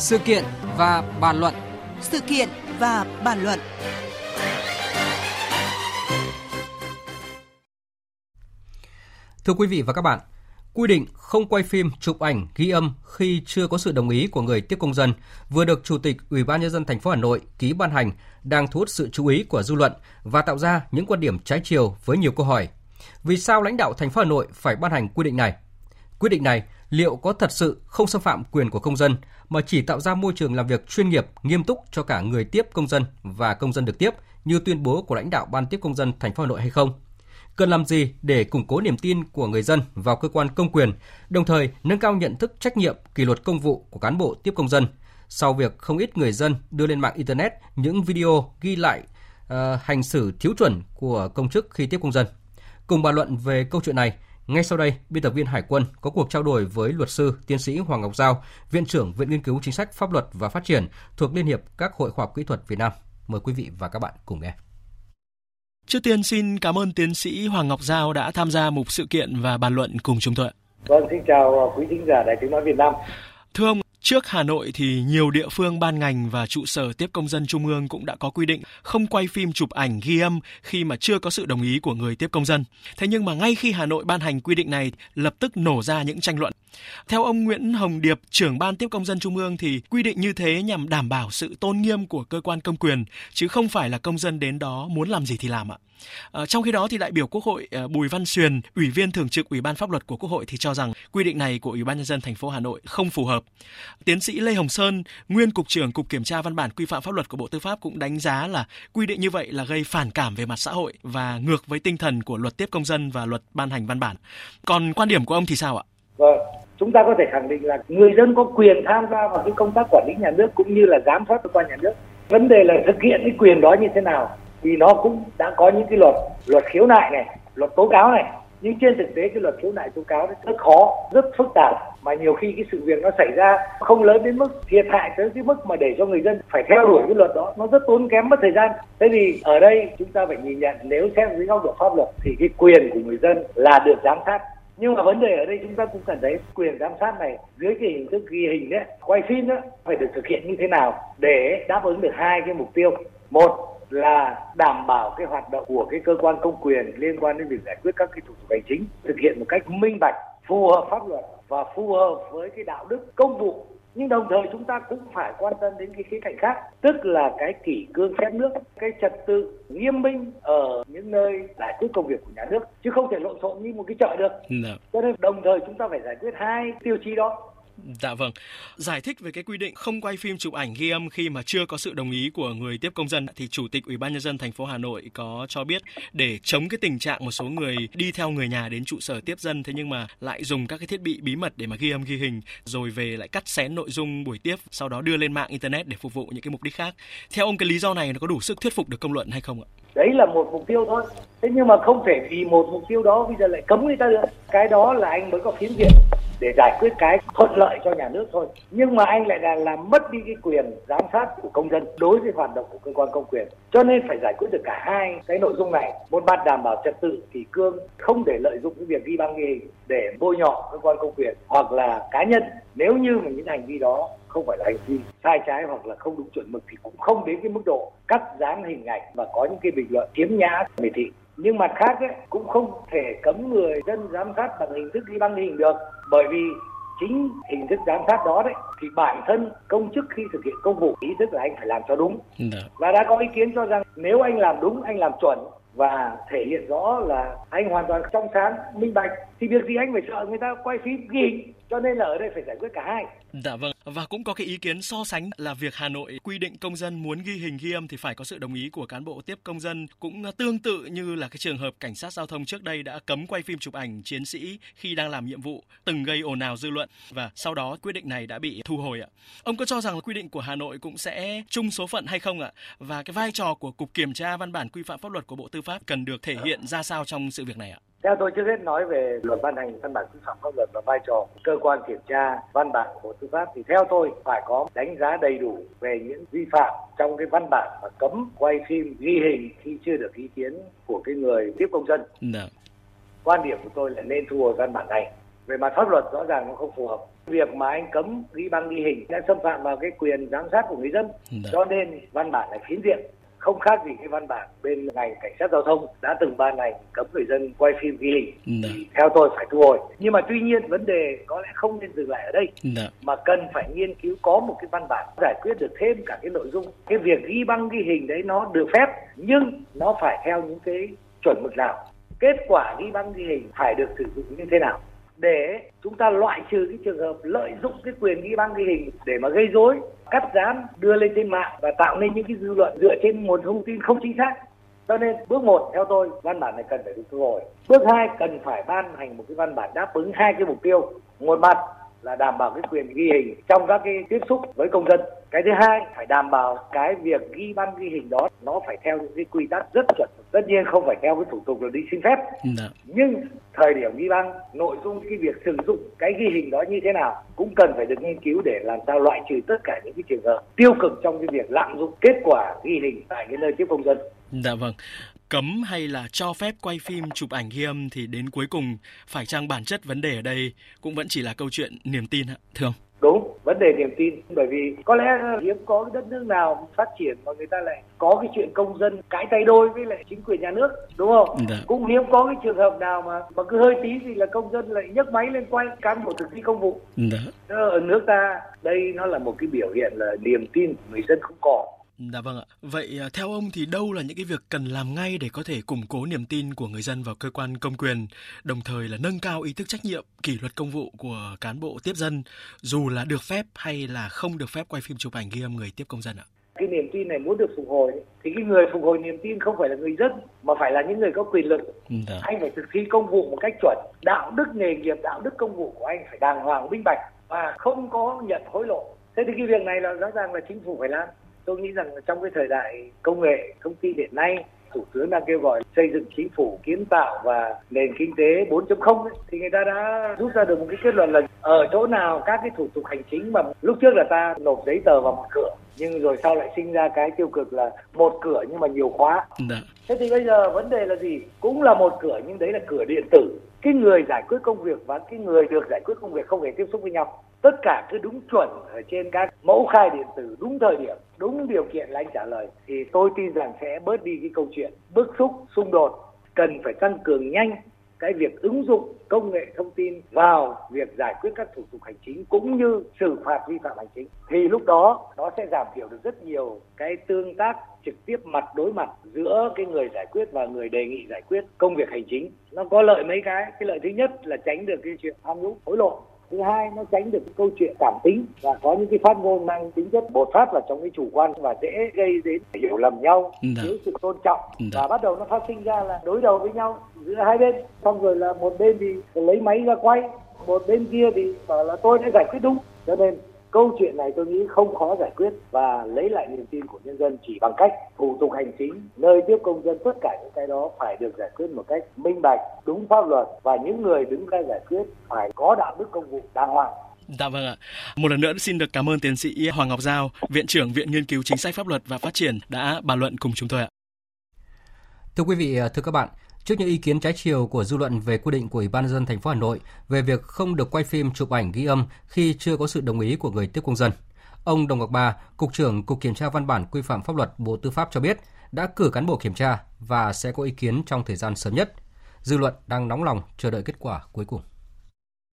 Sự kiện và bàn luận. Sự kiện và bàn luận. Thưa quý vị và các bạn, quy định không quay phim, chụp ảnh, ghi âm khi chưa có sự đồng ý của người tiếp công dân vừa được Chủ tịch Ủy ban nhân dân thành phố Hà Nội ký ban hành đang thu hút sự chú ý của dư luận và tạo ra những quan điểm trái chiều với nhiều câu hỏi. Vì sao lãnh đạo thành phố Hà Nội phải ban hành quy định này? Quy định này liệu có thật sự không xâm phạm quyền của công dân mà chỉ tạo ra môi trường làm việc chuyên nghiệp, nghiêm túc cho cả người tiếp công dân và công dân được tiếp như tuyên bố của lãnh đạo ban tiếp công dân thành phố Hà Nội hay không? Cần làm gì để củng cố niềm tin của người dân vào cơ quan công quyền, đồng thời nâng cao nhận thức trách nhiệm, kỷ luật công vụ của cán bộ tiếp công dân? Sau việc không ít người dân đưa lên mạng internet những video ghi lại uh, hành xử thiếu chuẩn của công chức khi tiếp công dân. Cùng bàn luận về câu chuyện này, ngay sau đây, biên tập viên Hải quân có cuộc trao đổi với luật sư tiến sĩ Hoàng Ngọc Giao, Viện trưởng Viện Nghiên cứu Chính sách Pháp luật và Phát triển thuộc Liên hiệp các Hội khoa học kỹ thuật Việt Nam. Mời quý vị và các bạn cùng nghe. Trước tiên xin cảm ơn tiến sĩ Hoàng Ngọc Giao đã tham gia mục sự kiện và bàn luận cùng chúng tôi. Vâng, xin chào quý thính giả Đài Tiếng Nói Việt Nam. Thưa ông, Trước Hà Nội thì nhiều địa phương ban ngành và trụ sở tiếp công dân trung ương cũng đã có quy định không quay phim chụp ảnh ghi âm khi mà chưa có sự đồng ý của người tiếp công dân. Thế nhưng mà ngay khi Hà Nội ban hành quy định này, lập tức nổ ra những tranh luận. Theo ông Nguyễn Hồng Điệp, trưởng ban tiếp công dân trung ương thì quy định như thế nhằm đảm bảo sự tôn nghiêm của cơ quan công quyền chứ không phải là công dân đến đó muốn làm gì thì làm ạ. À, trong khi đó thì đại biểu Quốc hội ờ, Bùi Văn Xuyền, ủy viên thường trực Ủy ban pháp luật của Quốc hội thì cho rằng quy định này của Ủy ban nhân dân thành phố Hà Nội không phù hợp. Tiến sĩ Lê Hồng Sơn, nguyên cục trưởng cục kiểm tra văn bản quy phạm pháp luật của Bộ Tư pháp cũng đánh giá là quy định như vậy là gây phản cảm về mặt xã hội và ngược với tinh thần của luật tiếp công dân và luật ban hành văn bản. Còn quan điểm của ông thì sao ạ? Vâng, chúng ta có thể khẳng định là người dân có quyền tham gia vào cái công tác quản lý nhà nước cũng như là giám sát cơ quan nhà nước. Vấn đề là thực hiện cái quyền đó như thế nào thì nó cũng đã có những cái luật luật khiếu nại này, luật tố cáo này. Nhưng trên thực tế cái luật khiếu nại tố cáo rất khó, rất phức tạp. Mà nhiều khi cái sự việc nó xảy ra không lớn đến mức thiệt hại tới cái mức mà để cho người dân phải theo đuổi cái luật đó. Nó rất tốn kém mất thời gian. Thế thì ở đây chúng ta phải nhìn nhận, nếu xem dưới góc độ pháp luật thì cái quyền của người dân là được giám sát. Nhưng mà vấn đề ở đây chúng ta cũng cần thấy quyền giám sát này dưới cái hình thức ghi hình đấy, quay phim đó phải được thực hiện như thế nào để đáp ứng được hai cái mục tiêu. Một là đảm bảo cái hoạt động của cái cơ quan công quyền liên quan đến việc giải quyết các cái thủ tục hành chính thực hiện một cách minh bạch phù hợp pháp luật và phù hợp với cái đạo đức công vụ nhưng đồng thời chúng ta cũng phải quan tâm đến cái khía cạnh khác tức là cái kỷ cương phép nước cái trật tự nghiêm minh ở những nơi giải quyết công việc của nhà nước chứ không thể lộn xộn như một cái chợ được. Dạ. cho nên đồng thời chúng ta phải giải quyết hai tiêu chí đó Dạ vâng. Giải thích về cái quy định không quay phim chụp ảnh ghi âm khi mà chưa có sự đồng ý của người tiếp công dân thì Chủ tịch Ủy ban nhân dân thành phố Hà Nội có cho biết để chống cái tình trạng một số người đi theo người nhà đến trụ sở tiếp dân, thế nhưng mà lại dùng các cái thiết bị bí mật để mà ghi âm, ghi hình, rồi về lại cắt xén nội dung buổi tiếp, sau đó đưa lên mạng internet để phục vụ những cái mục đích khác. Theo ông, cái lý do này nó có đủ sức thuyết phục được công luận hay không ạ? Đấy là một mục tiêu thôi. Thế nhưng mà không thể vì một mục tiêu đó bây giờ lại cấm người ta được. Cái đó là anh mới có phiến diện để giải quyết cái thuận lợi cho nhà nước thôi. Nhưng mà anh lại là làm mất đi cái quyền giám sát của công dân đối với hoạt động của cơ quan công quyền. Cho nên phải giải quyết được cả hai cái nội dung này. Một mặt đảm bảo trật tự kỷ cương không để lợi dụng cái việc ghi băng ghi hình để bôi nhọ cơ quan công quyền hoặc là cá nhân. Nếu như mà những hành vi đó không phải là hành vi sai trái hoặc là không đúng chuẩn mực thì cũng không đến cái mức độ cắt dán hình ảnh và có những cái bình luận kiếm nhã miệt thị. Nhưng mặt khác ấy, cũng không thể cấm người dân giám sát bằng hình thức ghi băng hình được bởi vì chính hình thức giám sát đó đấy thì bản thân công chức khi thực hiện công vụ ý thức là anh phải làm cho đúng. Dạ. và đã có ý kiến cho rằng nếu anh làm đúng anh làm chuẩn và thể hiện rõ là anh hoàn toàn trong sáng minh bạch thì việc gì anh phải sợ người ta quay phim ghi cho nên là ở đây phải giải quyết cả hai Dạ vâng, và cũng có cái ý kiến so sánh là việc Hà Nội quy định công dân muốn ghi hình ghi âm thì phải có sự đồng ý của cán bộ tiếp công dân cũng tương tự như là cái trường hợp cảnh sát giao thông trước đây đã cấm quay phim chụp ảnh chiến sĩ khi đang làm nhiệm vụ từng gây ồn ào dư luận và sau đó quyết định này đã bị thu hồi ạ. Ông có cho rằng quy định của Hà Nội cũng sẽ chung số phận hay không ạ? Và cái vai trò của cục kiểm tra văn bản quy phạm pháp luật của Bộ Tư pháp cần được thể hiện ra sao trong sự việc này ạ? Theo tôi trước hết nói về luật ban hành văn bản quy phạm pháp luật và vai trò cơ quan kiểm tra văn bản của Bộ Tư pháp thì theo tôi phải có đánh giá đầy đủ về những vi phạm trong cái văn bản và cấm quay phim ghi hình khi chưa được ý kiến của cái người tiếp công dân. No. Dạ. Quan điểm của tôi là nên thu hồi văn bản này về mặt pháp luật rõ ràng nó không phù hợp việc mà anh cấm ghi băng ghi hình đã xâm phạm vào cái quyền giám sát của người dân Dạ. cho nên văn bản này phiến diện không khác gì cái văn bản bên ngành cảnh sát giao thông đã từng ban hành cấm người dân quay phim ghi hình. Dạ. thì theo tôi phải thu hồi. Nhưng mà tuy nhiên vấn đề có lẽ không nên dừng lại ở đây Dạ. mà cần phải nghiên cứu có một cái văn bản giải quyết được thêm cả cái nội dung. Cái việc ghi băng ghi hình đấy nó được phép nhưng nó phải theo những cái chuẩn mực nào. Kết quả ghi băng ghi hình phải được sử dụng như thế nào để chúng ta loại trừ cái trường hợp lợi dụng cái quyền ghi băng ghi hình để mà gây rối, cắt dán đưa lên trên mạng và tạo nên những cái dư luận dựa trên nguồn thông tin không chính xác. Cho nên bước một, theo tôi, văn bản này cần phải được thu hồi. Bước hai, cần phải ban hành một cái văn bản đáp ứng hai cái mục tiêu. Một mặt là đảm bảo cái quyền ghi hình trong các cái tiếp xúc với công dân cái thứ hai phải đảm bảo cái việc ghi băng ghi hình đó nó phải theo những cái quy tắc rất chuẩn tất nhiên không phải theo cái thủ tục là đi xin phép Dạ. nhưng thời điểm ghi băng nội dung cái việc sử dụng cái ghi hình đó như thế nào cũng cần phải được nghiên cứu để làm sao loại trừ tất cả những cái trường hợp tiêu cực trong cái việc lạm dụng kết quả ghi hình tại cái nơi tiếp công dân Dạ vâng. Cấm hay là cho phép quay phim chụp ảnh ghi âm thì đến cuối cùng phải chăng bản chất vấn đề ở đây cũng vẫn chỉ là câu chuyện niềm tin ạ, thưa ông? đúng vấn đề niềm tin bởi vì có lẽ hiếm có cái đất nước nào phát triển mà người ta lại có cái chuyện công dân cãi tay đôi với lại chính quyền nhà nước đúng không Dạ. cũng hiếm có cái trường hợp nào mà mà cứ hơi tí thì là công dân lại nhấc máy lên quay cán bộ thực thi công vụ Dạ. ở nước ta đây nó là một cái biểu hiện là niềm tin người dân không có Dạ vâng ạ. Vậy à, theo ông thì đâu là những cái việc cần làm ngay để có thể củng cố niềm tin của người dân vào cơ quan công quyền, đồng thời là nâng cao ý thức trách nhiệm, kỷ luật công vụ của cán bộ tiếp dân, dù là được phép hay là không được phép quay phim chụp ảnh ghi âm người tiếp công dân ạ? cái niềm tin này muốn được phục hồi thì cái người phục hồi niềm tin không phải là người dân mà phải là những người có quyền lực Dạ. anh phải thực thi công vụ một cách chuẩn đạo đức nghề nghiệp đạo đức công vụ của anh phải đàng hoàng minh bạch và không có nhận hối lộ thế thì cái việc này là rõ ràng là chính phủ phải làm tôi nghĩ rằng trong cái thời đại công nghệ thông tin hiện nay thủ tướng đang kêu gọi xây dựng chính phủ kiến tạo và nền kinh tế 4.0 ấy, thì người ta đã rút ra được một cái kết luận là ở chỗ nào các cái thủ tục hành chính mà lúc trước là ta nộp giấy tờ vào một cửa nhưng rồi sau lại sinh ra cái tiêu cực là một cửa nhưng mà nhiều khóa Dạ. Thế thì bây giờ vấn đề là gì? Cũng là một cửa nhưng đấy là cửa điện tử. Cái người giải quyết công việc và cái người được giải quyết công việc không hề tiếp xúc với nhau. Tất cả cứ đúng chuẩn ở trên các mẫu khai điện tử đúng thời điểm, đúng điều kiện là anh trả lời thì tôi tin rằng sẽ bớt đi cái câu chuyện bức xúc, xung đột. Cần phải tăng cường nhanh cái việc ứng dụng công nghệ thông tin vào việc giải quyết các thủ tục hành chính cũng như xử phạt vi phạm hành chính. Thì lúc đó nó sẽ giảm thiểu được rất nhiều cái tương tác trực tiếp mặt đối mặt giữa cái người giải quyết và người đề nghị giải quyết công việc hành chính. Nó có lợi mấy cái cái lợi thứ nhất là tránh được cái chuyện tham nhũng hối lộ thứ hai nó tránh được câu chuyện cảm tính và có những cái phát ngôn mang tính chất bột phát vào trong cái chủ quan và dễ gây đến hiểu lầm nhau Dạ. thiếu sự tôn trọng Dạ. và bắt đầu nó phát sinh ra là đối đầu với nhau giữa hai bên xong rồi là một bên thì lấy máy ra quay một bên kia thì bảo là tôi đã giải quyết đúng cho nên câu chuyện này tôi nghĩ không khó giải quyết và lấy lại niềm tin của nhân dân chỉ bằng cách thủ tục hành chính nơi tiếp công dân tất cả những cái đó phải được giải quyết một cách minh bạch đúng pháp luật và những người đứng ra giải quyết phải có đạo đức công vụ đàng hoàng Dạ vâng ạ. Một lần nữa xin được cảm ơn tiến sĩ Hoàng Ngọc Giao, Viện trưởng Viện Nghiên cứu Chính sách Pháp luật và Phát triển đã bàn luận cùng chúng tôi ạ. Thưa quý vị, thưa các bạn, trước những ý kiến trái chiều của dư luận về quy định của Ủy ban nhân dân thành phố Hà Nội về việc không được quay phim chụp ảnh ghi âm khi chưa có sự đồng ý của người tiếp công dân, ông Đồng Ngọc Ba, cục trưởng Cục Kiểm tra văn bản quy phạm pháp luật Bộ Tư pháp cho biết đã cử cán bộ kiểm tra và sẽ có ý kiến trong thời gian sớm nhất. Dư luận đang nóng lòng chờ đợi kết quả cuối cùng.